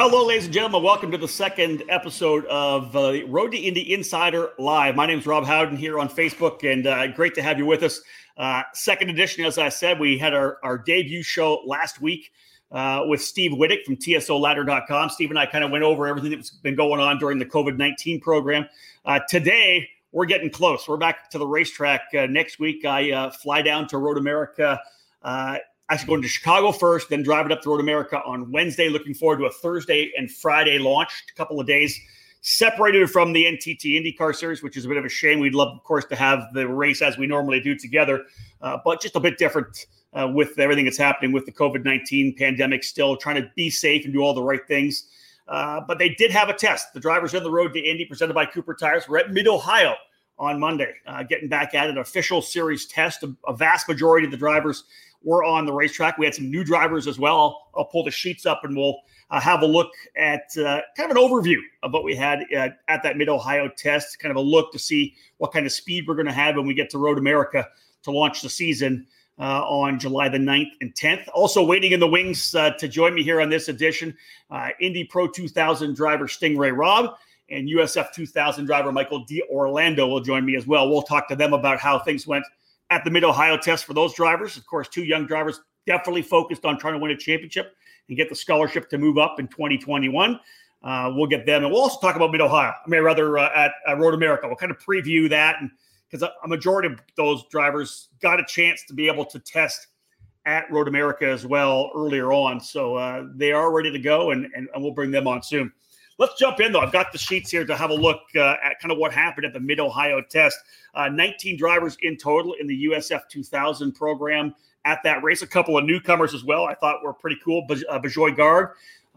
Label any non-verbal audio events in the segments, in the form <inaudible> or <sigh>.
Well, hello, ladies and gentlemen. Welcome to the second episode of uh, Road to Indy Insider Live. My name is Rob Howden here on Facebook, and uh, great to have you with us. Uh, second edition, as I said, we had our, our debut show last week uh, with Steve Wittich from TSOLadder.com. Steve and I kind of went over everything that's been going on during the COVID 19 program. Uh, today, we're getting close. We're back to the racetrack uh, next week. I fly down to Road America actually going to Chicago first, then driving up to Road America on Wednesday. Looking forward to a Thursday and Friday launch, a couple of days separated from the NTT IndyCar Series, which is a bit of a shame. We'd love, of course, to have the race as we normally do together, uh, but just a bit different uh, with everything that's happening with the COVID 19 pandemic, still trying to be safe and do all the right things. Uh, but they did have a test. The drivers on the road to Indy, presented by Cooper Tires, were at Mid Ohio on Monday, uh, getting back at an official series test. A, a vast majority of the drivers were on the racetrack. We had some new drivers as well. I'll, pull the sheets up and we'll uh, have a look at uh, kind of an overview of what we had uh, at that Mid Ohio test, kind of a look to see what kind of speed we're going to have when we get to Road America to launch the season. Uh, on July the 9th and 10th. Also, waiting in the wings uh, to join me here on this edition, uh, Indy Pro 2000 driver Sting Ray Robb and USF 2000 driver Michael D'Orlando will join me as well. We'll talk to them about how things went at the Mid Ohio test for those drivers. Of course, two young drivers definitely focused on trying to win a championship and get the scholarship to move up in 2021. Uh, we'll get them, and we'll also talk about Mid Ohio. I mean, rather uh, at, Road America. We'll kind of preview that, and because a, a majority of those drivers got a chance to be able to test at Road America as well earlier on, so uh, they are ready to go, and, and, and we'll bring them on soon. Let's jump in, though. I've got the sheets here to have a look uh, at kind of what happened at the Mid Ohio test. Uh, 19 drivers in total in the USF 2000 program at that race. A couple of newcomers as well. I thought were pretty cool. uh, Bijoy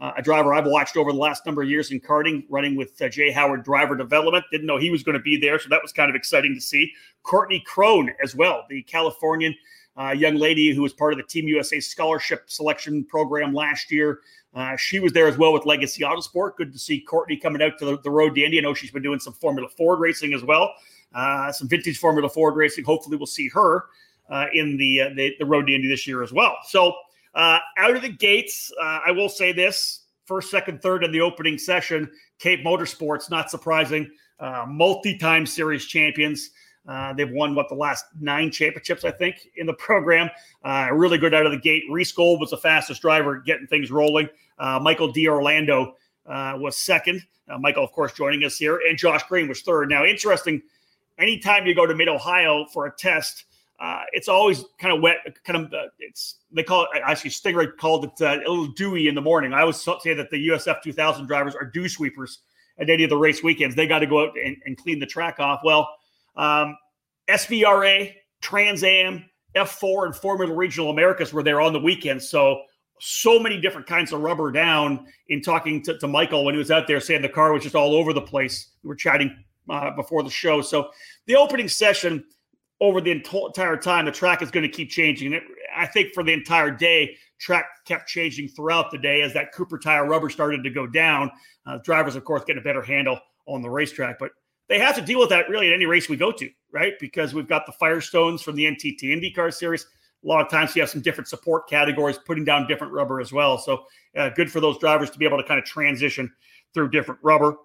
uh, a driver I've watched over the last number of years in karting, running with uh, Jay Howard Driver Development. Didn't know he was going to be there, so that was kind of exciting to see. Courtney Crone as well, the Californian uh, young lady who was part of the Team USA scholarship selection program last year. Uh, she was there as well with Legacy Autosport. Good to see Courtney coming out to the, the road to Indy. I know she's been doing some Formula Ford racing as well, uh, some vintage Formula Ford racing. Hopefully, we'll see her uh, in the, uh, the, the road to Indy this year as well. So, uh, out of the gates, uh, I will say this: first, second, third in the opening session, Cape Motorsports. Not surprising, multi-time series champions. Uh, they've won what the last nine championships, I think, in the program. Uh, really good out of the gate. Reece Gold was the fastest driver getting things rolling. Uh, Michael D'Orlando uh, was second. Uh, Michael, of course, joining us here, and Josh Green was third. Now, interesting. Anytime you go to Mid Ohio for a test, it's always kind of wet. Kind of, it's they call it. I actually, Stingray called it a little dewy in the morning. I always say that the USF 2000 drivers are dew sweepers at any of the race weekends. They got to go out and, and clean the track off. Well um, SVRA, Trans Am, F4, and Formula Regional Americas were there on the weekend. So, so many different kinds of rubber down in talking to, to Michael when he was out there saying the car was just all over the place. We were chatting uh, before the show. So, the opening session over the entire time, the track is going to keep changing. It, I think for the entire day, track kept changing throughout the day as that Cooper tire rubber started to go down. Uh, drivers, of course, getting a better handle on the racetrack. But they have to deal with that really at any race we go to, right? Because we've got the Firestones from the NTT IndyCar series. A lot of times you have some different support categories putting down different rubber as well. So uh, good for those drivers to be able to kind of transition through different rubber.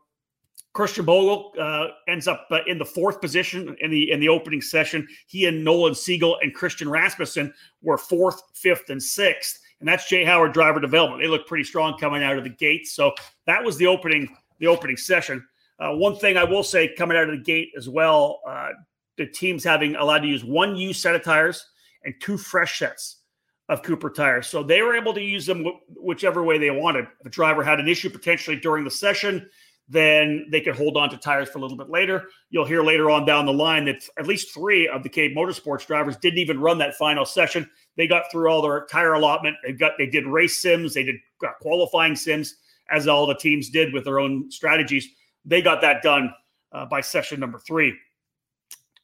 Christian Bogle uh, ends up uh, in the fourth position in the in the opening session. He and Nolan Siegel and Christian Rasmussen were fourth, fifth, and sixth, and that's Jay Howard driver development. They look pretty strong coming out of the gate. So that was the opening the opening session. Uh, one thing I will say coming out of the gate as well, uh, the team's having allowed to use one used set of tires and two fresh sets of Cooper tires. So they were able to use them whichever way they wanted. If a driver had an issue potentially during the session, then they could hold on to tires for a little bit later. You'll hear later on down the line that at least three of the Cape Motorsports drivers didn't even run that final session. They got through all their tire allotment. They got they did race sims, they did qualifying sims, as all the teams did with their own strategies they got that done uh, by session number three.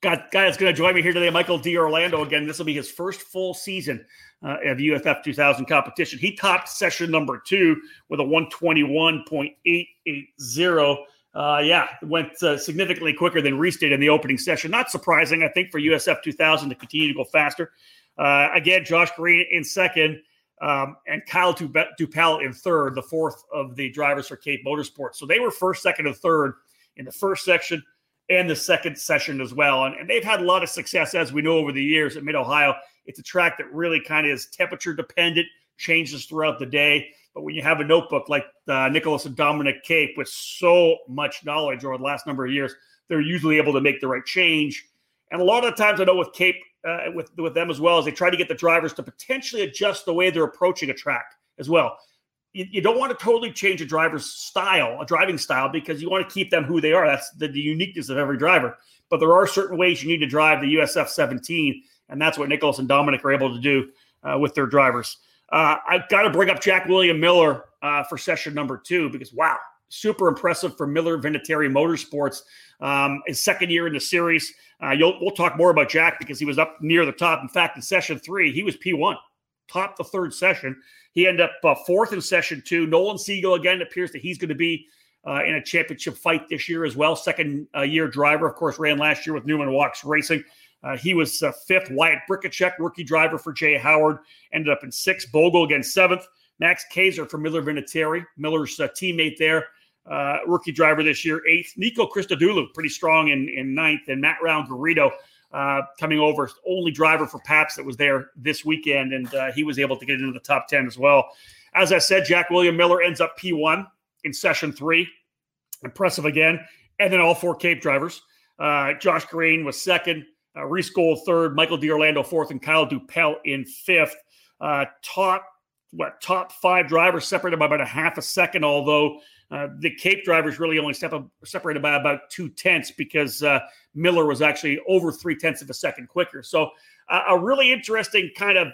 Got guy that's going to join me here today, Michael D'Orlando. Again, this will be his first full season uh, of USF 2000 competition. He topped session number two with a 121.880. Uh, yeah, went uh, significantly quicker than Reece did in the opening session. Not surprising, I think, for USF 2000 to continue to go faster. Uh, again, Josh Green in second. um, and Kyle Dupel in third, the fourth of the drivers for Cape Motorsports. So they were first, second, and third in the first section and the second session as well. And, and they've had a lot of success, as we know, over the years at Mid Ohio. It's a track that really kind of is temperature dependent, changes throughout the day. But when you have a notebook like uh, Nicholas and Dominic Cape with so much knowledge over the last number of years, they're usually able to make the right change. And a lot of the times, I know with Cape, uh, with with them as well, as they try to get the drivers to potentially adjust the way they're approaching a track as well. You, you don't want to totally change a driver's style, a driving style, because you want to keep them who they are. That's the, the uniqueness of every driver. But there are certain ways you need to drive the USF 17, and that's what Nicholas and Dominic are able to do uh, with their drivers. Uh, I've got to bring up Jack William Miller uh, for session number two because wow, super impressive for Miller Vinatieri Motorsports. Um, his second year in the series. Uh, we'll talk more about Jack because he was up near the top. In fact, in session three, he was P1, top the third session. He ended up uh, fourth in session two. Nolan Siegel again appears that he's going to be uh, in a championship fight this year as well. Second uh, year driver, of course, ran last year with Newman Wachs Racing. Uh, he was uh, fifth. Wyatt Brichacek, rookie driver for Jay Howard, ended up in sixth. Bogle again seventh. Max Kaiser for Miller Vinatieri, Miller's uh, teammate there, rookie driver this year, eighth. Nico Christodoulou, pretty strong in, in ninth. And Matt Round Garrido uh, coming over, only driver for Pabst that was there this weekend, and uh, he was able to get into the top 10 as well. As I said, Jack William Miller ends up P1 in session three. Impressive again. And then all four Cape drivers. Josh Green was second. Uh, Reece Gold third, Michael D'Orlando fourth, and Kyle Dupel in fifth. Uh, top what top five drivers separated by about a half a second, although uh, the Cape drivers really only up, separated by about two tenths because uh, Miller was actually over three tenths of a second quicker. So uh, a really interesting kind of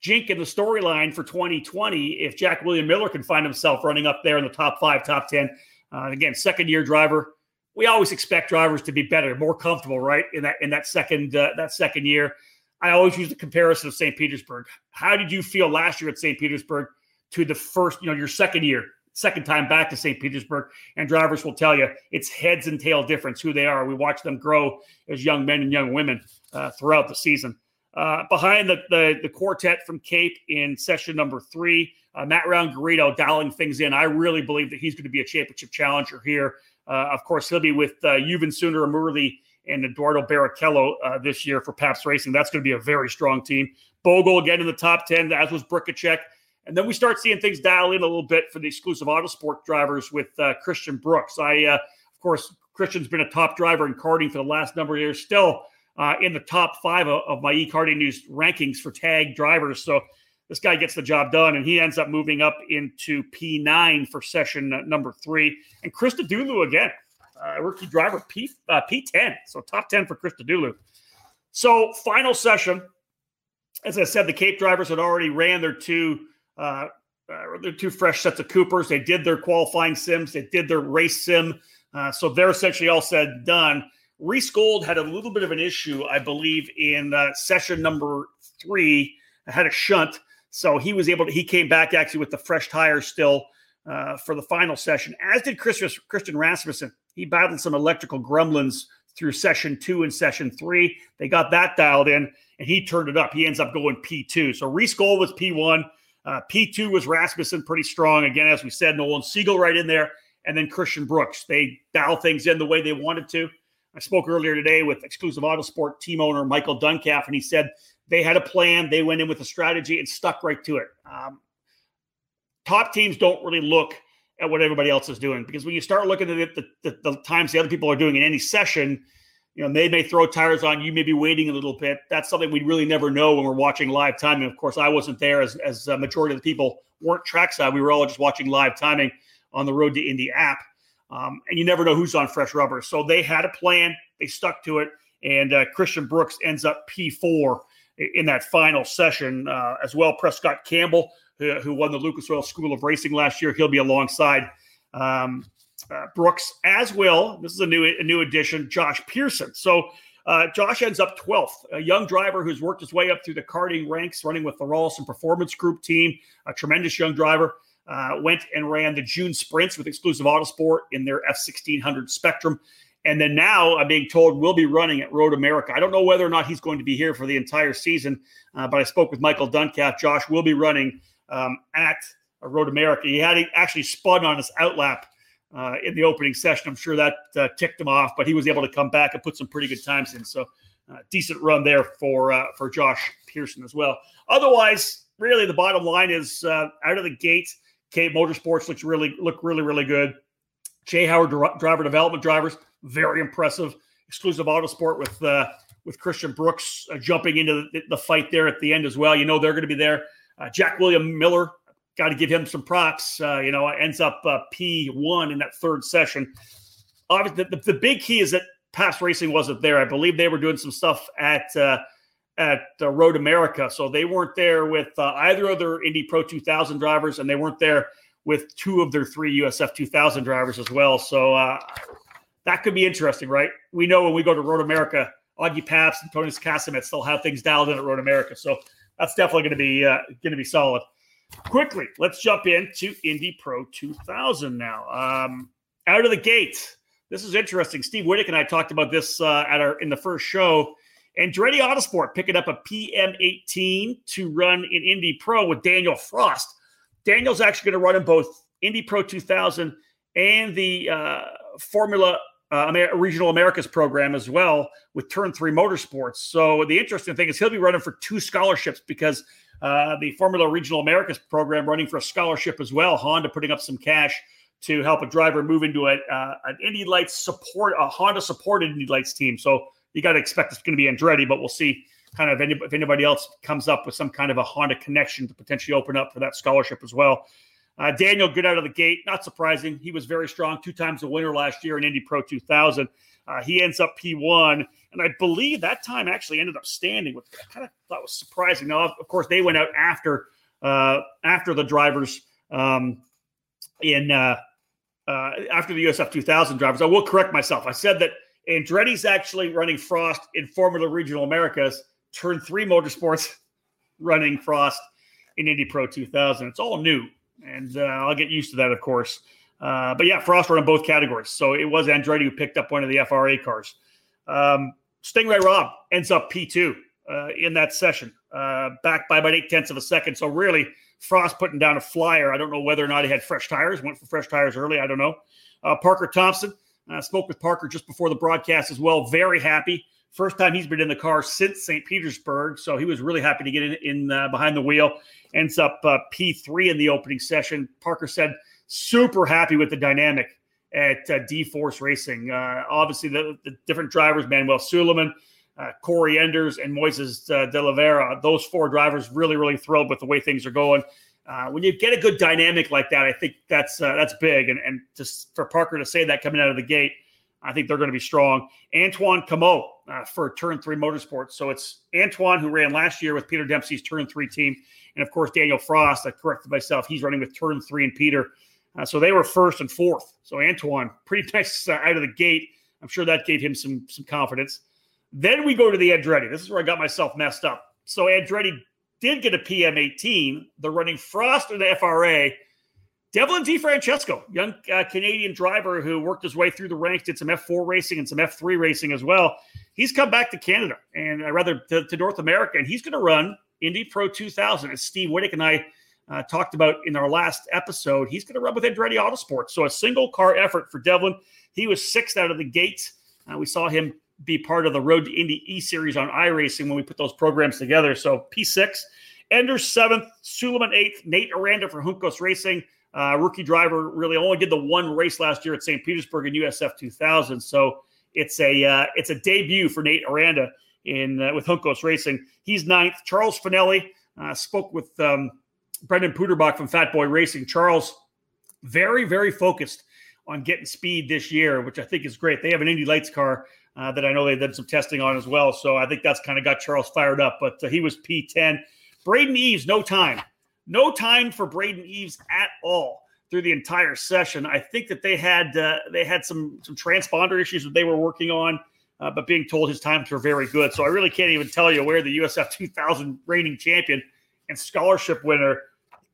jink in the storyline for 2020 if Jack William Miller can find himself running up there in the top five, top ten. Uh, again, second year driver we always expect drivers to be better, more comfortable, right? In that in that second uh, that second year, I always use the comparison of St. Petersburg. How did you feel last year at St. Petersburg to the first, you know, your second year, second time back to St. Petersburg? And drivers will tell you it's heads and tail difference who they are. We watch them grow as young men and young women uh, throughout the season. Uh, behind the, the, the quartet from Cape in session number three, uh, Matt Round Garrido dialing things in. I really believe that he's going to be a championship challenger here uh, of course, he'll be with uh, Yuven Sundaramoorthy and Eduardo Barrichello uh, this year for Pabst Racing. That's going to be a very strong team. Bogle again in the top 10, as was Brichacek. And then we start seeing things dial in a little bit for the exclusive Autosport drivers with uh, Christian Brooks. I, uh, of course, Christian's been a top driver in karting for the last number of years, still uh, in the top five of, of my e-karting news rankings for tag drivers. So this guy gets the job done, and he ends up moving up into P9 for session number three. And Christodoulou again, uh, rookie driver P uh, P10, so top 10 for Christodoulou. So final session, as I said, the Cape drivers had already ran their two uh, uh, their two fresh sets of Coopers. They did their qualifying sims, they did their race sim, uh, so they're essentially all said done. Reece Gold had a little bit of an issue, I believe, in uh, session number three. I had a shunt so he was able to, he came back actually with the fresh tires still uh, for the final session, as did Chris, Christian Rasmussen. He battled some electrical gremlins through session two and session three. They got that dialed in and he turned it up. He ends up going P2. So Reece Gold was P1. Uh, P2 was Rasmussen, pretty strong. Again, as we said, Nolan Siegel right in there. And then Christian Brooks. They dial things in the way they wanted to. I spoke earlier today with exclusive Autosport team owner Michael Duncalf, and he said they had a plan. They went in with a strategy and stuck right to it. Um, top teams don't really look at what everybody else is doing because when you start looking at the, the, the, times the other people are doing in any session, you know, they may throw tires on, you may be waiting a little bit. That's something we really never know when we're watching live timing. Of course, I wasn't there as, as a majority of the people weren't trackside. We were all just watching live timing on the Road to Indy app. Um, and you never know who's on fresh rubber. So they had a plan, they stuck to it, and uh, Christian Brooks ends up P4 in that final session uh, as well. Prescott Campbell, who, who, won the Lucas Oil School of Racing last year, he'll be alongside um, uh, Brooks as well. This is a new a new addition, Josh Pearson. So uh, Josh ends up 12th, a young driver who's worked his way up through the karting ranks, running with the Rolison Performance Group team, a tremendous young driver. Uh, went and ran the June sprints with exclusive Autosport in their F1600 Spectrum And then now I'm being told we'll be running at Road America. I don't know whether or not he's going to be here for the entire season, uh, but I spoke with Michael Duncalf. Josh will be running um, at Road America. He had actually spun on his outlap uh, in the opening session. I'm sure that uh, ticked him off, but he was able to come back and put some pretty good times in. So uh, decent run there for uh, for Josh Pearson as well. Otherwise, really, the bottom line is uh, out of the gate. Cape Motorsports looks really look really really good. Jay Howard driver development drivers very impressive. Exclusive Autosport with uh, with Christian Brooks jumping into the, the, fight there at the end as well. You know they're going to be there. Jack William Miller, got to give him some props. Uh, you know, ends up uh, P one in that third session. Obviously, the, the, big key is that past racing wasn't there. I believe they were doing some stuff at uh, at Road America, so they weren't there with either of their Indy Pro 2000 drivers, and they weren't there with two of their three USF 2000 drivers as well. So that could be interesting, right? We know when we go to Road America, Augie Pabst and Tony Casamet still have things dialed in at Road America. So that's definitely going to be uh, going to be solid. Quickly, let's jump into Indy Pro 2000 now. Um, out of the gate, this is interesting. Steve Wittich and I talked about this uh, at our in the first show. Andretti Autosport picking up a PM18 to run in Indy Pro with Daniel Frost. Daniel's actually going to run in both Indy Pro 2000 and the uh, Formula uh, Amer- Regional Americas program as well with Turn Three Motorsports. So the interesting thing is he'll be running for two scholarships because uh, the Formula Regional Americas program running for a scholarship as well. Honda putting up some cash to help a driver move into a, uh, an Indy Lights support, a Honda supported Indy Lights team. So you got to expect it's going to be Andretti, but we'll see kind of any, if anybody else comes up with some kind of a Honda connection to potentially open up for that scholarship as well. Uh, Daniel, good out of the gate. Not surprising. He was very strong, two times a winner last year in Indy Pro 2000. Uh, he ends up P1, and I believe that time actually ended up standing, which I kind of thought was surprising. Now, of course, they went out after uh, after the drivers um, in uh, uh, after the USF 2000 drivers. I will correct myself. I said that Andretti's actually running Frost in Formula Regional Americas, Turn Three Motorsports <laughs> running Frost in Indy Pro 2000. It's all new and uh, I'll get used to that, of course. Uh, but yeah, Frost won in both categories. So it was Andretti who picked up one of the FRA cars. Um, Stingray Robb ends up P2 uh, in that session, uh, back by about eight tenths of a second. So really, Frost putting down a flyer. I don't know whether or not he had fresh tires, went for fresh tires early. I don't know. Uh, Parker Thompson, uh, spoke with Parker just before the broadcast as well. Very happy. First time he's been in the car since St. Petersburg. So he was really happy to get in, in behind the wheel ends up uh, P3 in the opening session. Parker said, super happy with the dynamic at uh, D Force Racing. Uh, obviously, the, the, different drivers, Manuel Sulaiman, uh, Corey Enders, and Moises uh, De La Vara, those four drivers really, really thrilled with the way things are going. Uh, when you get a good dynamic like that, I think that's uh, that's big. And, and just for Parker to say that coming out of the gate, I think they're going to be strong. Antoine Camo uh, for Turn Three Motorsports. So it's Antoine who ran last year with Peter Dempsey's Turn Three team, and of course Daniel Frost. I corrected myself; he's running with Turn Three and Peter. Uh, so they were first and fourth. So Antoine, <laughs> pretty nice uh, out of the gate. I'm sure that gave him some some confidence. Then we go to the Andretti. This is where I got myself messed up. So Andretti did get a PM18. They're running Frost and the FRA Devlin DeFrancesco, young uh, Canadian driver who worked his way through the ranks, did some F4 racing and some F3 racing as well. He's come back to Canada and uh, rather to, to, North America, and he's going to run Indy Pro 2000. As Steve Wittich and I uh, talked about in our last episode, he's going to run with Andretti Autosport. So a single car effort for Devlin. He was sixth out of the gates. Uh, we saw him be part of the Road to Indy E Series on iRacing when we put those programs together. So P6, Enders seventh, Sulaiman eighth, Nate Aranda for Juncos Racing. Uh, rookie driver really only did the one race last year at St. Petersburg in USF 2000. So it's a uh, it's a debut for Nate Aranda in uh, with Juncos Racing. He's ninth. Charles Finelli uh, spoke with um, Brendan Puderbach from Fat Boy Racing. Charles very very focused on getting speed this year, which I think is great. They have an Indy Lights car uh, that I know they did some testing on as well. So I think that's kind of got Charles fired up. But uh, he was P10. Braden Eves, no time. No time for Braden Eves at all through the entire session. I think that they had uh, they had some some transponder issues that they were working on, uh, but being told his times were very good. So I really can't even tell you where the USF 2000 reigning champion and scholarship winner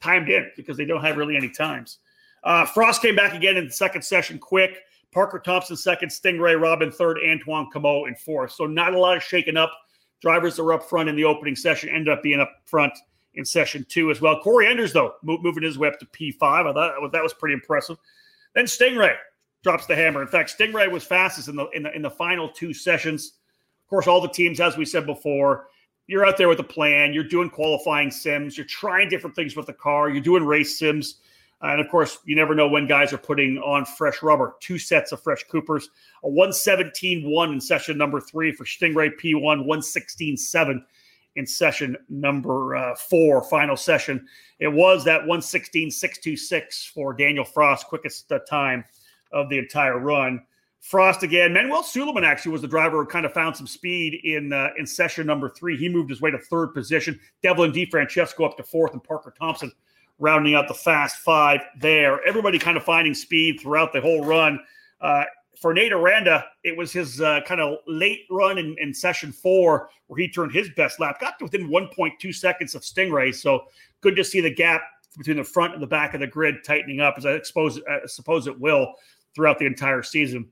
timed in because they don't have really any times. Uh, Frost came back again in the second session quick. Parker Thompson second, Stingray Robin third, Antoine Camo in fourth. So not a lot of shaking up. Drivers are up front in the opening session ended up being up front in session two as well. Corey Enders, though, moving his way up to P5. I thought that was pretty impressive. Then Stingray drops the hammer. In fact, Stingray was fastest in the, in the in the final two sessions. Of course, all the teams, as we said before, you're out there with a plan. You're doing qualifying sims. You're trying different things with the car. You're doing race sims. And of course, you never know when guys are putting on fresh rubber. Two sets of fresh Coopers, a 117.1 in session number three for Stingray P1, 116.7 in session number uh, four, final session. It was that 116.626 for Daniel Frost, quickest uh, time of the entire run. Frost again. Manuel Sulaiman actually was the driver who kind of found some speed in uh, in session number three. He moved his way to third position. Devlin DeFrancesco up to fourth, and Parker Thompson rounding out the fast five there. Everybody kind of finding speed throughout the whole run. Uh, for Nate Aranda, it was his uh, kind of late run in, in, session four where he turned his best lap, got to within 1.2 seconds of Stingray. So good to see the gap between the front and the back of the grid tightening up, as I suppose, I suppose it will throughout the entire season.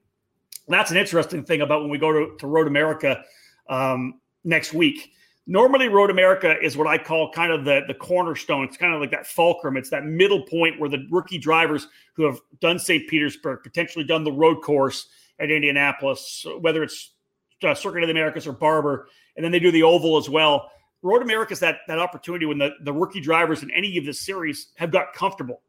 That's an interesting thing about when we go to, to Road America um, next week. Normally road america is what i call kind of the, the cornerstone. It's kind of like that fulcrum. It's that middle point where the rookie drivers who have done st petersburg potentially done the road course at indianapolis whether it's uh, circuit of the americas or barber and then they do the oval as well. Road america is that, that opportunity when the, the rookie drivers in any of the series have got comfortable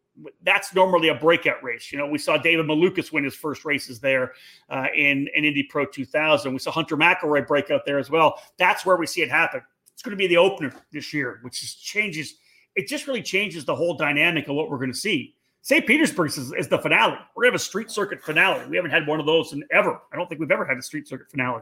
that's normally a breakout race. You know, we saw David Malukas win his first races there uh, in, in Indy Pro 2000. We saw Hunter McElrea break out there as well. That's where we see it happen. It's going to be the opener this year, which just changes. It just really changes the whole dynamic of what we're going to see. St. Petersburg is, is the finale. We're going to have a street circuit finale. We haven't had one of those in ever. I don't think we've ever had a street circuit finale.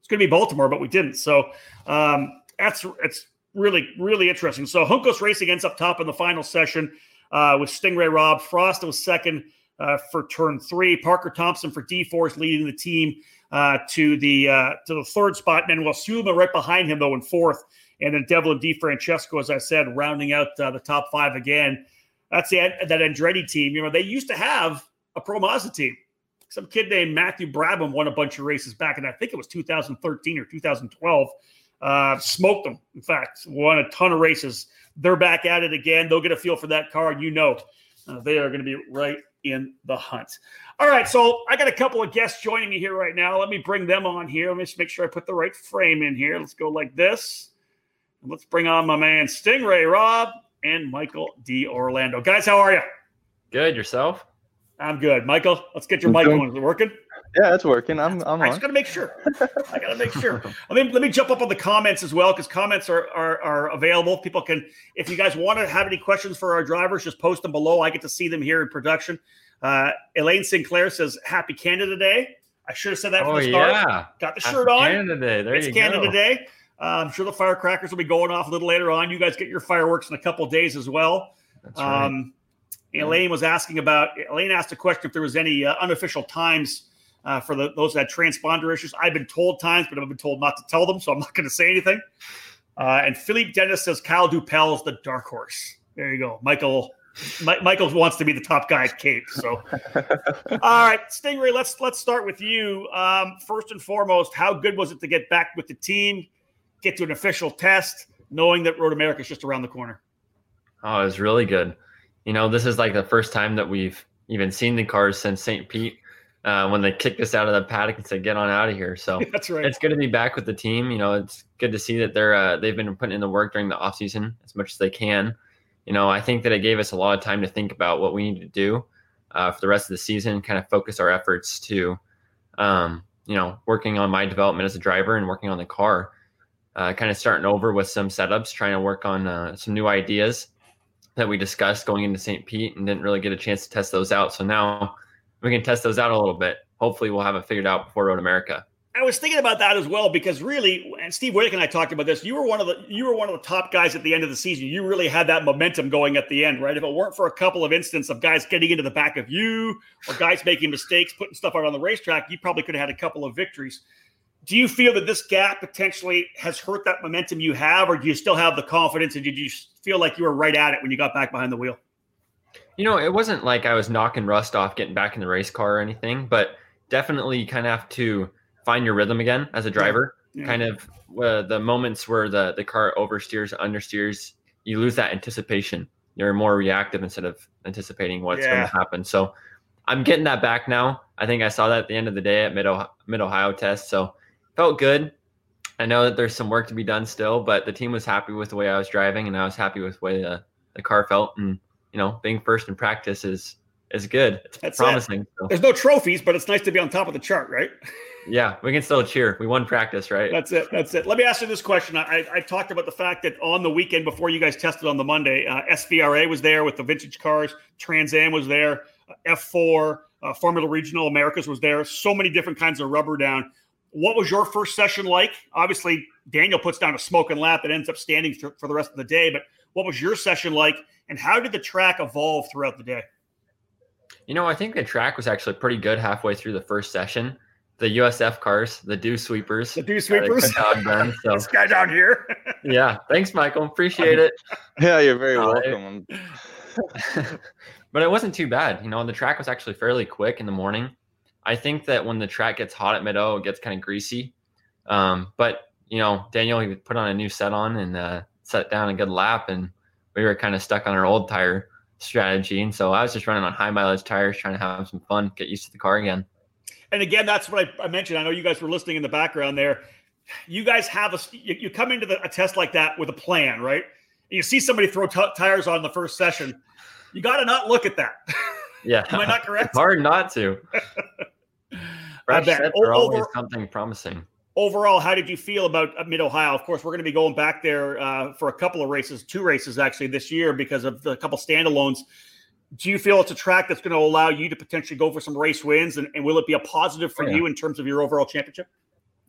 It's going to be Baltimore, but we didn't. So um, that's it's really really interesting. So Juncos Racing ends up top in the final session uh, with Stingray Robb. Frost was second uh, for turn three. Parker Thompson for D Force leading the team uh, to the uh, to the third spot. Manuel Suma right behind him though in fourth, and then Devlin DeFrancesco, as I said, rounding out uh, the top five again. That's the that Andretti team. You know they used to have a Pro Mazda team. Some kid named Matthew Brabham won a bunch of races back in I think it was 2013 or 2012. Uh, smoked them. In fact, won a ton of races they're back at it again. They'll get a feel for that car. You know, uh, they are going to be right in the hunt. All right, so I got a couple of guests joining me here right now. Let me bring them on here. Let me just make sure I put the right frame in here. Let's go like this. And let's bring on my man Stingray Robb and Michael D'Orlando. Guys, how are you? Good. Yourself? I'm good. Michael, let's get your mic on. Is it working? Yeah, it's working. I'm. I'm I just got to make sure. I got to make sure. Let me let me jump up on the comments as well because comments are, are are available. People can, if you guys want to have any questions for our drivers, just post them below. I get to see them here in production. Uh, Elaine Sinclair says, "Happy Canada Day." I should have said that oh, from the start. Yeah. Got the shirt on. Canada Day. There it's you Canada go. Day. Uh, I'm sure the firecrackers will be going off a little later on. You guys get your fireworks in a couple days as well. That's right. Um, Elaine was asking about. Elaine asked a question if there was any uh, unofficial times uh, for the, those that transponder issues. I've been told times, but I've been told not to tell them, so I'm not going to say anything. Uh, and Philippe Dennis says Kyle Dupel is the dark horse. There you go, Michael. My, Michael wants to be the top guy at Cape. So, <laughs> all right, Stingray, let's let's start with you. Um, first and foremost, how good was it to get back with the team, get to an official test, knowing that Road America is just around the corner? Oh, it was really good. You know, this is like the first time that we've even seen the cars since St. Pete uh, when they kicked us out of the paddock and said, "Get on out of here." So <laughs> that's right. It's good to be back with the team. You know, it's good to see that they're uh, they've been putting in the work during the off season as much as they can. You know, I think that it gave us a lot of time to think about what we need to do uh, for the rest of the season, kind of focus our efforts to, um, you know, working on my development as a driver and working on the car. Uh, kind of starting over with some setups, trying to work on uh, some new ideas that we discussed going into St. Pete and didn't really get a chance to test those out. So now we can test those out a little bit. Hopefully, we'll have it figured out before Road America. I was thinking about that as well because really, and Steve Wick and I talked about this. You were one of the you were one of the top guys at the end of the season. You really had that momentum going at the end, right? If it weren't for a couple of instances of guys getting into the back of you or guys making mistakes, putting stuff out on the racetrack, you probably could have had a couple of victories. Do you feel that this gap potentially has hurt that momentum you have, or do you still have the confidence? And did you feel like you were right at it when you got back behind the wheel? You know, it wasn't like I was knocking rust off getting back in the race car or anything, but definitely you kind of have to find your rhythm again as a driver. Yeah. Yeah. Kind of uh, the moments where the the car oversteers, understeers, you lose that anticipation. You're more reactive instead of anticipating what's yeah. going to happen. So I'm getting that back now. I think I saw that at the end of the day at Mid Mid Ohio test. So felt good. I know that there's some work to be done still, but the team was happy with the way I was driving, and I was happy with the way the, the car felt. And you know, being first in practice is is good. It's That's promising. It. So. There's no trophies, but it's nice to be on top of the chart, right? <laughs> Yeah, we can still cheer. We won practice, right? That's it. That's it. Let me ask you this question. I, I talked about the fact that on the weekend before you guys tested on the Monday, uh, SVRA was there with the vintage cars. Trans Am was there. Uh, F4, uh, Formula Regional Americas was there. So many different kinds of rubber down. What was your first session like? Obviously, Daniel puts down a smoking lap that ends up standing for, for the rest of the day. But what was your session like, and how did the track evolve throughout the day? You know, I think the track was actually pretty good halfway through the first session the USF cars, the dew sweepers. The dew sweepers. Done, <laughs> so. this guy down here. yeah. Thanks, Michael. Appreciate it. <laughs> Yeah, you're very uh, welcome. <laughs> but it wasn't too bad. You know, the track was actually fairly quick in the morning. I think that when the track gets hot at Mid-O, it gets kind of greasy. Um, but you know, Daniel he put on a new set on and uh, set down a good lap, and we were kind of stuck on our old tire strategy. And so I was just running on high mileage tires, trying to have some fun, get used to the car again. And again, that's what I, I, mentioned. I know you guys were listening in the background there. You guys have a you, you come into the, a test like that with a plan, right? And you see somebody throw t- tires on the first session. You got to not look at that. Yeah, <laughs> am I not <laughs> correct? It's hard not to. <laughs> Fresh sets are always something promising. Overall, how did you feel about uh, Mid Ohio? Of course, we're going to be going back there uh, for a couple of races, two races actually this year because of the couple standalones. Do you feel it's a track that's going to allow you to potentially go for some race wins and, and will it be a positive for oh, yeah. you in terms of your overall championship?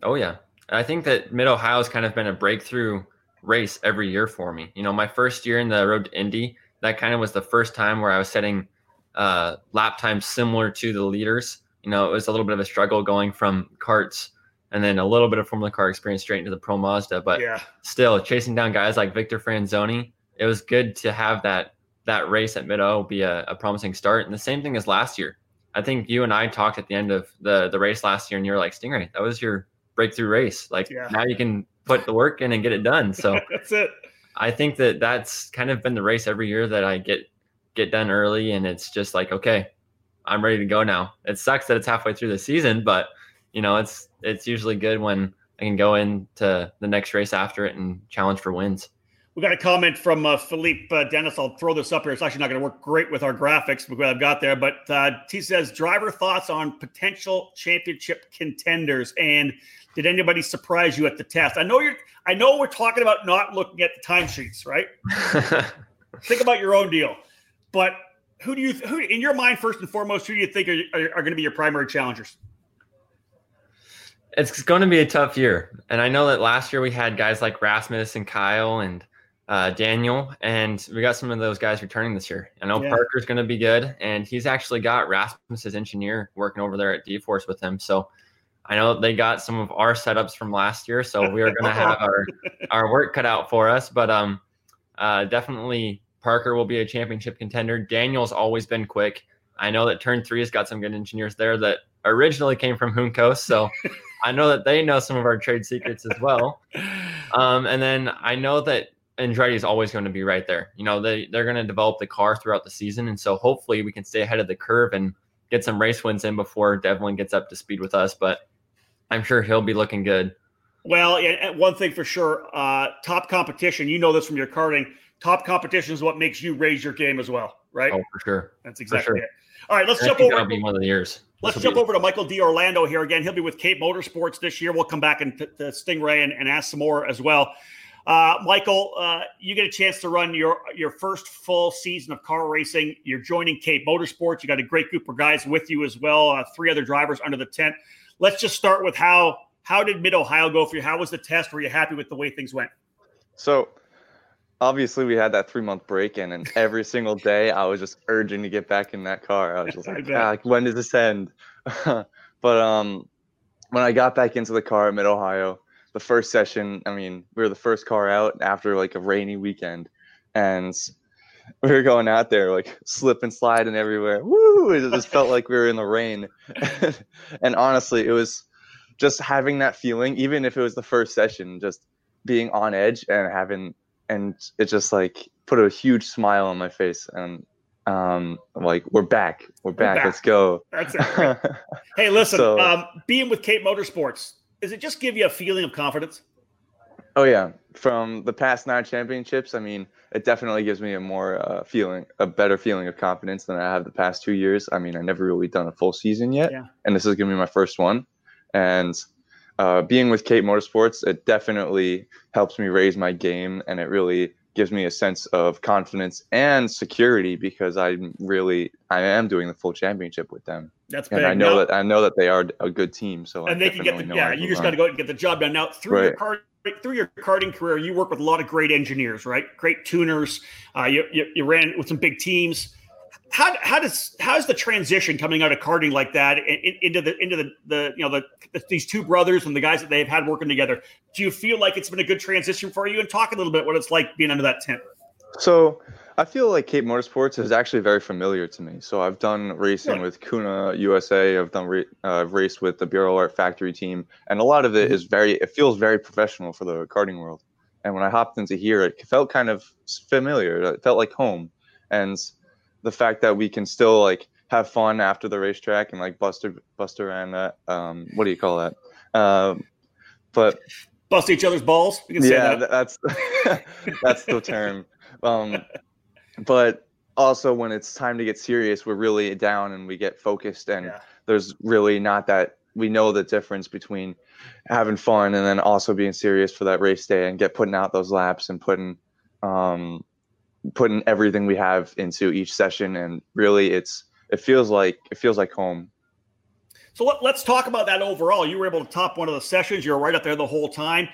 Oh yeah. I think that mid ohio has kind of been a breakthrough race every year for me. You know my first year in the road to indy that kind of was the first time where i was setting uh, lap times similar to the leaders. You know it was a little bit of a struggle going from karts and then a little bit of formula car experience straight into the pro mazda but yeah. still chasing down guys like victor franzoni it was good to have that that race at mid O be a, a, promising start. And the same thing as last year. I think you and I talked at the end of the the race last year, and you were like, Stingray, that was your breakthrough race. Like yeah. now you can put the work in and get it done. So <laughs> that's it. I think that that's kind of been the race every year that I get get done early, and it's just like, okay, I'm ready to go now. It sucks that it's halfway through the season, but you know, it's it's usually good when I can go into the next race after it and challenge for wins. We got a comment from uh, Philippe uh, Dennis. I'll throw this up here. It's actually not going to work great with our graphics because I've got there. But uh, he says, driver thoughts on potential championship contenders. And did anybody surprise you at the test? I know you're. I know we're talking about not looking at the timesheets, right? <laughs> think about your own deal. But who do you, who in your mind, first and foremost, who do you think are, are, are going to be your primary challengers? It's going to be a tough year. And I know that last year we had guys like Rasmus and Kyle and uh, Daniel, and we got some of those guys returning this year. I know yeah. Parker's going to be good, and he's actually got Rasmus's engineer working over there at D Force with him. So I know they got some of our setups from last year, so we are going to have our <laughs> our work cut out for us. But um, uh, definitely Parker will be a championship contender. Daniel's always been quick. I know that Turn Three has got some good engineers there that originally came from Juncos, so <laughs> I know that they know some of our trade secrets as well. Um, and then I know that Andretti is always going to be right there. You know, they they're going to develop the car throughout the season, and so hopefully we can stay ahead of the curve and get some race wins in before Devlin gets up to speed with us. But I'm sure he'll be looking good. Well, one thing for sure, uh, top competition. You know this from your karting. Top competition is what makes you raise your game as well, right? Oh, for sure. That's exactly sure. it. All right, let's I jump over. That'll be one of the years. Let's jump over to Michael D'Orlando here again. He'll be with Cape Motorsports this year. We'll come back and to Stingray and, and ask some more as well. Uh, Michael, uh, you get a chance to run your your first full season of car racing. You're joining Cape Motorsports. You got a great group of guys with you as well. Uh, three other drivers under the tent. Let's just start with how how did Mid Ohio go for you? How was the test? Were you happy with the way things went? So, obviously, we had that three month break in, and every single day I was just urging to get back in that car. I was just <laughs> like, ah, when does this end? <laughs> but um, when I got back into the car at Mid Ohio the first session, I mean, we were the first car out after like a rainy weekend, and <laughs> we were going out there like slip and sliding everywhere. Woo! It just felt like we were in the rain. and honestly, it was just having that feeling, even if it was the first session, just being on edge and having, and it just like put a huge smile on my face. And um, like, we're back. We're back. We're back. Let's go. That's it. <laughs> hey, listen, so, um, being with Cape Motorsports, does it just give you a feeling of confidence? Oh yeah, from the past nine championships, I mean, it definitely gives me a more uh, feeling, a better feeling of confidence than I have the past two years. I mean, I never really done a full season yet, yeah. and this is gonna be my first one. And uh, being with Cape Motorsports, it definitely helps me raise my game, and it really gives me a sense of confidence and security because I'm really I am doing the full championship with them. That's big. And I know now, that I know that they are a good team. So and I they can get the, yeah. You just got to go out and get the job done. Now through right. your card through your karting career, you work with a lot of great engineers, right? Great tuners. Uh, you, you, you ran with some big teams. How, how does how's the transition coming out of karting like that into the into the, the you know the, the, these two brothers and the guys that they've had working together? Do you feel like it's been a good transition for you? And talk a little bit what it's like being under that tent. So I feel like Cape Motorsports is actually very familiar to me. So I've done racing with Kuna USA. I've done uh, raced with the Birel ART Factory team, and a lot of it mm-hmm. is very. It feels very professional for the karting world. And when I hopped into here, it felt kind of familiar. It felt like home, and the fact that we can still like have fun after the racetrack and like Buster Buster and uh, um, what do you call that? Um, but bust each other's balls. yeah, that. that's <laughs> that's the term. Um, but also when it's time to get serious, we're really down and we get focused, and yeah. there's really not that we know the difference between having fun and then also being serious for that race day and get putting out those laps and putting um, putting everything we have into each session and really it's it feels like it feels like home so let, us talk about that overall you were able to top one of the sessions you were right up there the whole time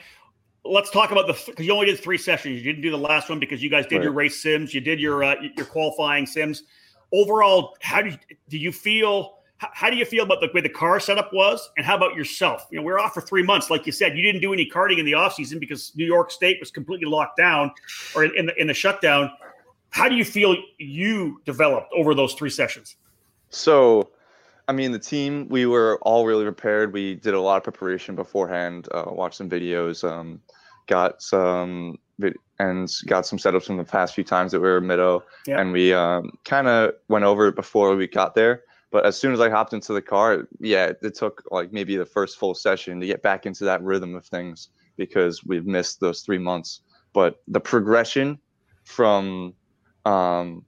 let's talk about the because you only did three sessions. You didn't do the last one because you guys did right. your race sims. You did your uh, your qualifying sims. Overall, how do you, do you feel? How, do you feel about the way the car setup was, and how about yourself? You know, we are off for three months, like you said. You didn't do any karting in the off season because New York State was completely locked down, or in the in the shutdown. How do you feel you developed over those three sessions? So I mean, the team, we were all really prepared. We did a lot of preparation beforehand, uh, watched some videos, um, got some and got some setups from the past few times that we were Mito. Yeah. And we um, kind of went over it before we got there. But as soon as I hopped into the car, yeah, it took like maybe the first full session to get back into that rhythm of things because we've missed those three months. But the progression from um,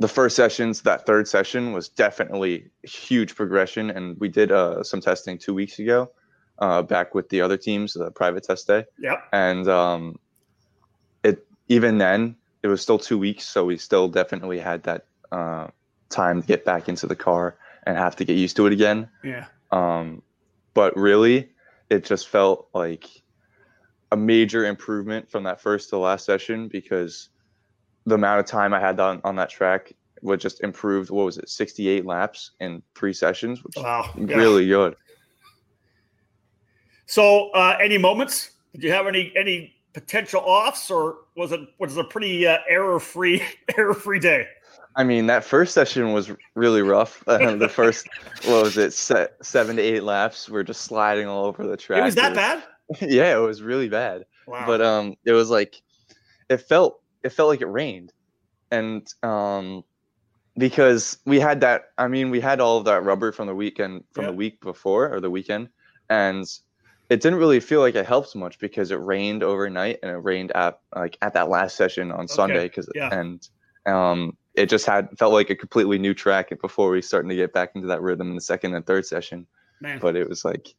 the first sessions, that third session was definitely huge progression, and we did uh, some testing two weeks ago, uh, back with the other teams, the private test day. Yep. And um, it even then it was still two weeks, so we still definitely had that uh, time to get back into the car and have to get used to it again. Yeah. Um, but really, it just felt like a major improvement from that first to last session because the amount of time I had on, on that track was just improved. What was it, 68 laps in three sessions, which wow, yeah. really good. So, uh, any moments? Did you have any any potential offs, or was it was it a pretty uh, error free <laughs> error free day? I mean, that first session was really rough. Uh, <laughs> the first, what was it, seven to eight laps, we're just sliding all over the track. It was that it was, bad? <laughs> Yeah, it was really bad. Wow. But um, it was like, it felt it felt like it rained, and um, because we had that. I mean, we had all of that rubber from the weekend from yeah. the week before or the weekend, and it didn't really feel like it helped much because it rained overnight and it rained at like at that last session on okay. Sunday because yeah. and um it just had felt like a completely new track before we starting to get back into that rhythm in the second and third session. Man. But it was like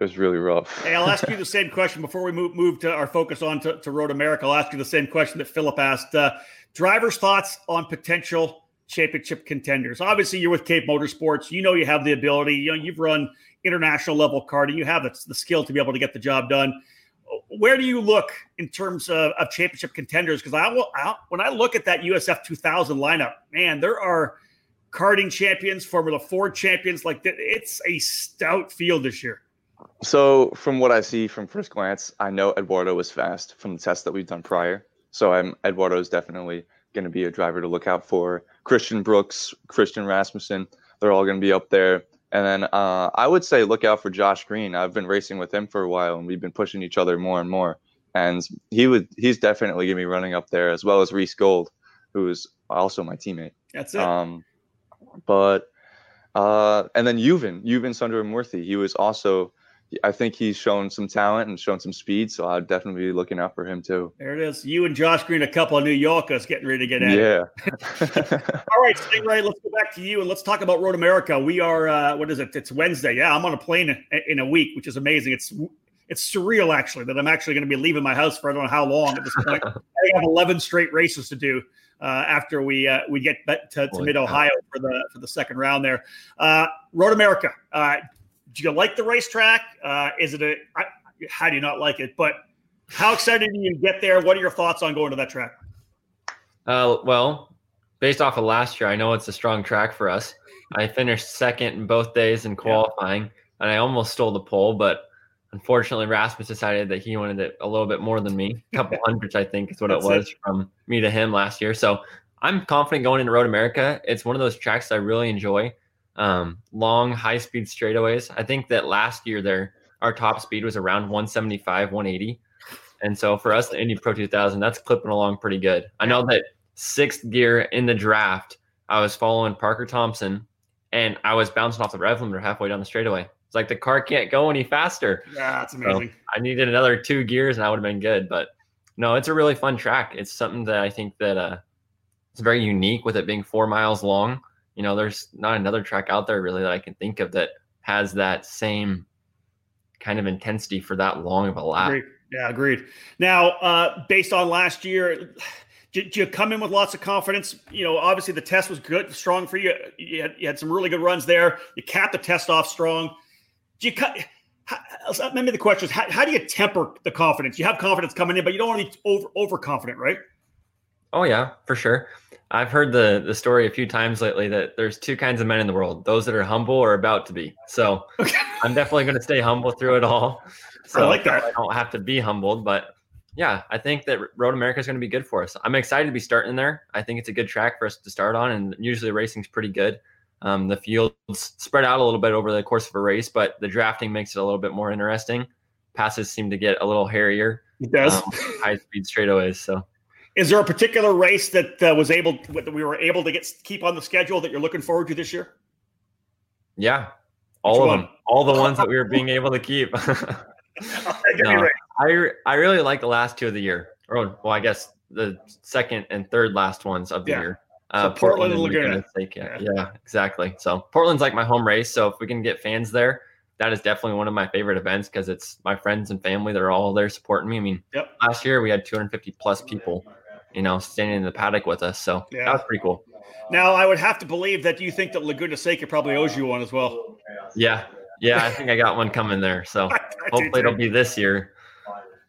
it was really rough. hey, I'll ask you the same question before we move move to our focus on to, to Road America. I'll ask you the same question that Philip asked. Uh, drivers' thoughts on potential championship contenders. Obviously, you're with Cape Motorsports. You know you have the ability. You know you've run international level karting. You have the, the skill to be able to get the job done. Where do you look in terms of, of championship contenders? Because I, will, I when I look at that USF 2000 lineup, man, there are karting champions, Formula Ford champions. Like it's a stout field this year. So from what I see from first glance, I know Eduardo was fast from the tests that we've done prior. So I'm Eduardo is definitely going to be a driver to look out for. Christian Brooks, Christian Rasmussen, they're all going to be up there. And then uh, I would say look out for Josh Green. I've been racing with him for a while, and we've been pushing each other more and more. And he would he's definitely going to be running up there as well as Reece Gold, who is also my teammate. That's it. Um, but uh, and then Yuven, Yuven Sundaramoorthy, he was also I think he's shown some talent and shown some speed, so I'd definitely be looking out for him too. There it is. You and Josh Green, a couple of New Yorkers getting ready to get at yeah. it. <laughs> All right, Stingray, let's go back to you and let's talk about Road America. We are uh, what is it? It's Wednesday. Yeah, I'm on a plane in, in a week, which is amazing. It's it's surreal actually that I'm actually going to be leaving my house for I don't know how long at this point. <laughs> I have 11 straight races to do. Uh, after we uh, we get to, to Mid Ohio for the for the second round there, uh, Road America. Do you like the racetrack? Uh, is it a I, how do you not like it? But how excited do you get there? What are your thoughts on going to that track? Uh, well, based off of last year, I know it's a strong track for us. I finished second in both days in qualifying, yeah. and I almost stole the pole, but unfortunately, Rasmus decided that he wanted it a little bit more than me. A couple <laughs> hundreds, I think, is what it was it. from me to him last year. So I'm confident going into Road America. It's one of those tracks I really enjoy um, long, high speed straightaways. I think that last year there, our top speed was around 175, 180. And so for us, the Indy Pro 2000, that's clipping along pretty good. I know that sixth gear in the draft, I was following Parker Thompson and I was bouncing off the rev limiter halfway down the straightaway. It's like the car can't go any faster. Yeah, that's amazing. So I needed another two gears and I would have been good. But no, it's a really fun track. It's something that I think that uh, it's very unique with it being four miles long you know, there's not another track out there really that I can think of that has that same kind of intensity for that long of a lap. Agreed. Yeah, agreed. Now, uh, based on last year, <sighs> did, you come in with lots of confidence? You know, obviously the test was good, strong for you. You had, you had some really good runs there. You capped the test off strong. Do you cut? maybe the question is how, how, do you temper the confidence? You have confidence coming in, but you don't want to be over overconfident, right? Oh yeah, for sure. I've heard the the story a few times lately that there's two kinds of men in the world: those that are humble or about to be. So okay. I'm definitely going to stay humble through it all. <laughs> So I like that. I don't have to be humbled, but yeah, I think that Road America is going to be good for us. I'm excited to be starting there. I think it's a good track for us to start on, and usually racing's pretty good. Um, the fields spread out a little bit over the course of a race, but the drafting makes it a little bit more interesting. Passes seem to get a little hairier. It does. Um, high speed straightaways. So is there a particular race that uh, was able that we were able to get keep on the schedule that you're looking forward to this year? Yeah, all Which of one? them, all the ones that we were <laughs> being able to keep. <laughs> no, I I really like the last two of the year. Or well, I guess the second and third last ones of the yeah. year. Uh, so Portland, Portland and Laguna. Seca, yeah, yeah. yeah, exactly. So Portland's like my home race. So if we can get fans there, that is definitely one of my favorite events because it's my friends and family that are all there supporting me. I mean, yep. last year we had 250 plus people you know, standing in the paddock with us. So yeah. that was pretty cool. Now, I would have to believe that you think that Laguna Seca probably owes you one as well. Yeah. Yeah. I think I got one coming there. So <laughs> hopefully it'll be this year.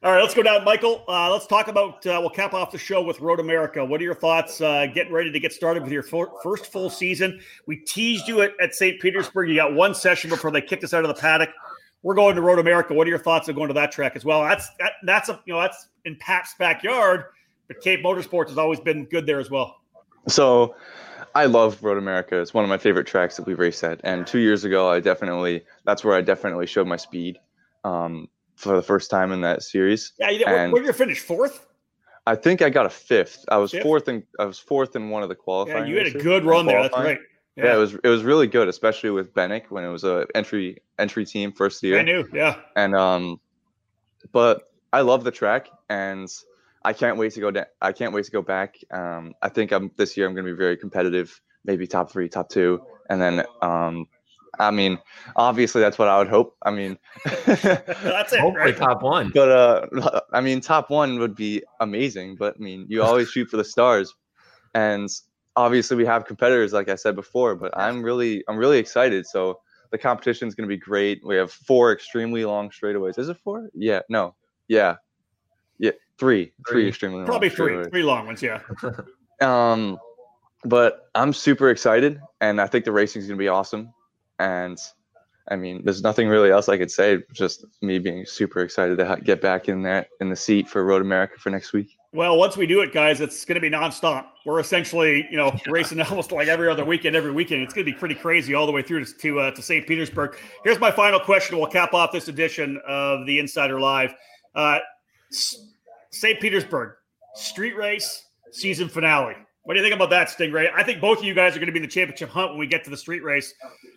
All right, let's go down, Michael. Uh, let's talk about. Uh, we'll cap off the show with Road America. What are your thoughts? Uh, getting ready to get started with your first full season. We teased you at, at St. Petersburg. You got one session before they kicked us out of the paddock. We're going to Road America. What are your thoughts of going to that track as well? That's that, that's a you know that's in Pabst backyard but Cape Motorsports has always been good there as well. So I love Road America. It's one of my favorite tracks that we've raced at. And two years ago, I definitely, that's where I definitely showed my speed um, for the first time in that series. Yeah, you did. Where, where did you finish? Fourth? I think I got a fifth. I was fifth? fourth in I was fourth in one of the qualifying. Yeah, you had a good run there. That's right. Yeah. yeah. it was it was really good, especially with Benik when it was a entry entry team first year. I knew, yeah. And um, but I love the track, and I can't wait to go down. I can't wait to go back. Um, I think I'm this year. I'm going to be very competitive. Maybe top three, top two, and then. Um, I mean, obviously that's what I would hope. I mean, <laughs> that's it. Hopefully right? top one. But uh, <laughs> I mean, top one would be amazing. But I mean, you always shoot for the stars, and obviously we have competitors, like I said before. But I'm really, I'm really excited. So the competition is going to be great. We have four extremely long straightaways. Is it four? Yeah. No. Yeah. Yeah, three, three, extremely probably three, three long ones. Yeah. <laughs> um, but I'm super excited, and I think the racing is gonna be awesome, and I mean, there's nothing really else I could say. Just me being super excited to get back in that in the seat for Road America for next week. Well, once we do it, guys, it's going to be nonstop. We're essentially, you know, <laughs> racing almost like every other weekend, every weekend. It's going to be pretty crazy all the way through to to, uh, to St. Petersburg. Here's my final question. We'll cap off this edition of the Insider Live. Uh, St. Petersburg street race season finale. What do you think about that, Stingray? I think both of you guys are going to be in the championship hunt when we get to the street race.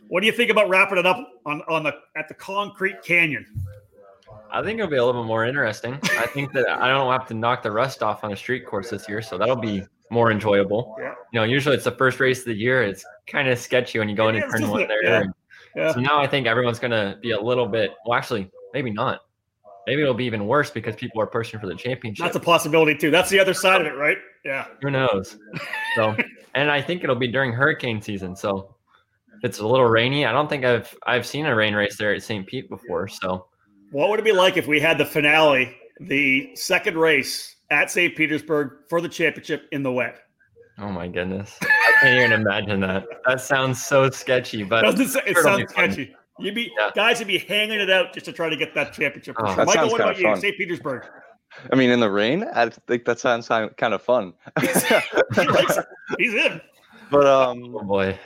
What do you think about wrapping it up on, on the at the Concrete Canyon? I think it'll be a little bit more interesting. I think that I don't have to knock the rust off on a street course this year, so that'll be more enjoyable. Yeah. You know, usually it's the first race of the year. It's kind of sketchy when you go into turn one there. Yeah. yeah. So now I think everyone's going to be a little bit. Well, actually, maybe not. Maybe it'll be even worse because people are pushing for the championship. That's a possibility too. That's the other side of it, right? Yeah. Who knows? So, and I think it'll be during hurricane season. So, it's a little rainy. I don't think I've I've seen a rain race there at St. Pete before. So, what would it be like if we had the finale, the second race at St. Petersburg for the championship in the wet? Oh my goodness! I can't even imagine that. That sounds so sketchy, but Doesn't it, it sounds sketchy. You'd be yeah. guys would be hanging it out just to try to get that championship. Oh, that Michael, what about you? St. Petersburg. I mean, in the rain, I think that sounds kind of fun. <laughs> He's in. But um, oh boy,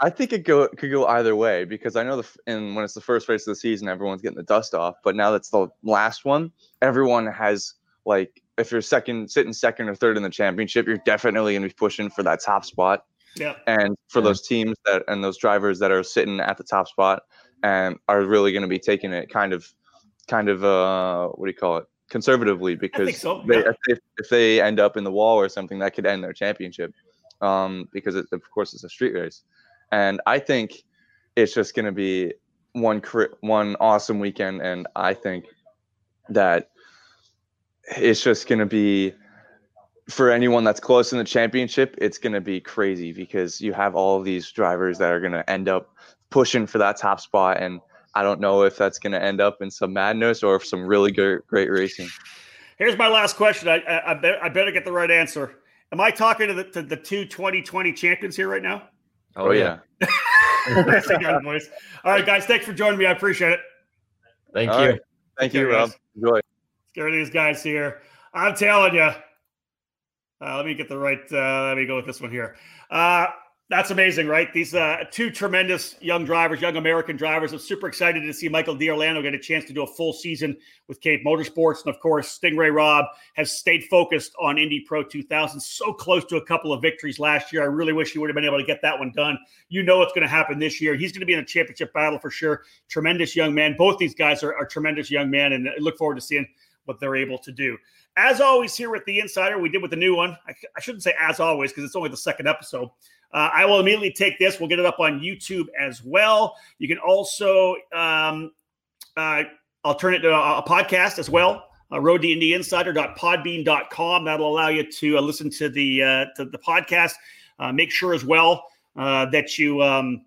I think it go could go either way because I know the and when it's the first race of the season, everyone's getting the dust off. But now that's the last one, everyone has like if you're second, sitting second or third in the championship, you're definitely gonna be pushing for that top spot. Yeah. And for yeah. those teams that and those drivers that are sitting at the top spot, and are really going to be taking it kind of, kind of, uh, what do you call it? Conservatively, because so. they, yeah. if, if, they end up in the wall or something, that could end their championship. Um, because it, of course it's a street race, and I think it's just going to be one one awesome weekend, and I think that it's just going to be for anyone that's close in the championship, it's going to be crazy because you have all these drivers that are going to end up pushing for that top spot. And I don't know if that's going to end up in some madness or some really good, great racing. Here's my last question. I, I, I, bet, I better get the right answer. Am I talking to the, to the two 2020 champions here right now? Oh, yeah. <laughs> boys. All right, guys. Thanks for joining me. I appreciate it. Thank All you. Right. Thank you, Rob. Enjoy. Scare these guys here. I'm telling you. Uh, let me get the right. Uh, let me go with this one here. Uh, that's amazing, right? These uh, two tremendous young drivers, young American drivers. I'm super excited to see Michael D'Orlando get a chance to do a full season with Cape Motorsports. And of course, Stingray Robb has stayed focused on Indy Pro 2000. So close to a couple of victories last year. I really wish he would have been able to get that one done. You know what's going to happen this year. He's going to be in a championship battle for sure. Tremendous young man. Both these guys are, are tremendous young men, and I look forward to seeing what they're able to do. As always, here with the Insider, we did with the new one. I, I shouldn't say as always because it's only the second episode. Uh, I will immediately take this. We'll get it up on YouTube as well. You can also, um, uh, I'll turn it to a, a podcast as well. Uh, road to Indy Insider.podbean.com. That'll allow you to uh, listen to the uh, to the podcast. Uh, make sure as well uh, that you um,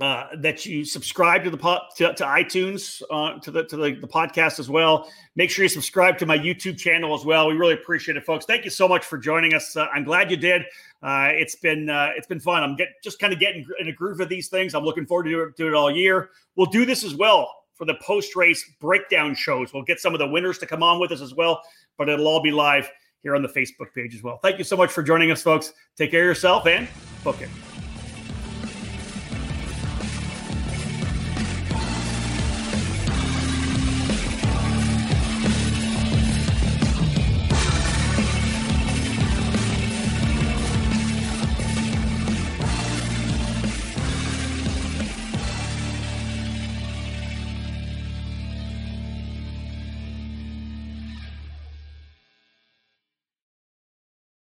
uh, that you subscribe to the pod, to, to iTunes uh, to the to the, the, podcast as well. Make sure you subscribe to my YouTube channel as well. We really appreciate it, folks. Thank you so much for joining us. Uh, I'm glad you did. Uh, it's been uh, it's been fun. I'm get, just kind of getting in a groove of these things. I'm looking forward to do it, do it all year. We'll do this as well for the post race breakdown shows. We'll get some of the winners to come on with us as well, but it'll all be live here on the Facebook page as well. Thank you so much for joining us, folks. Take care of yourself and book it.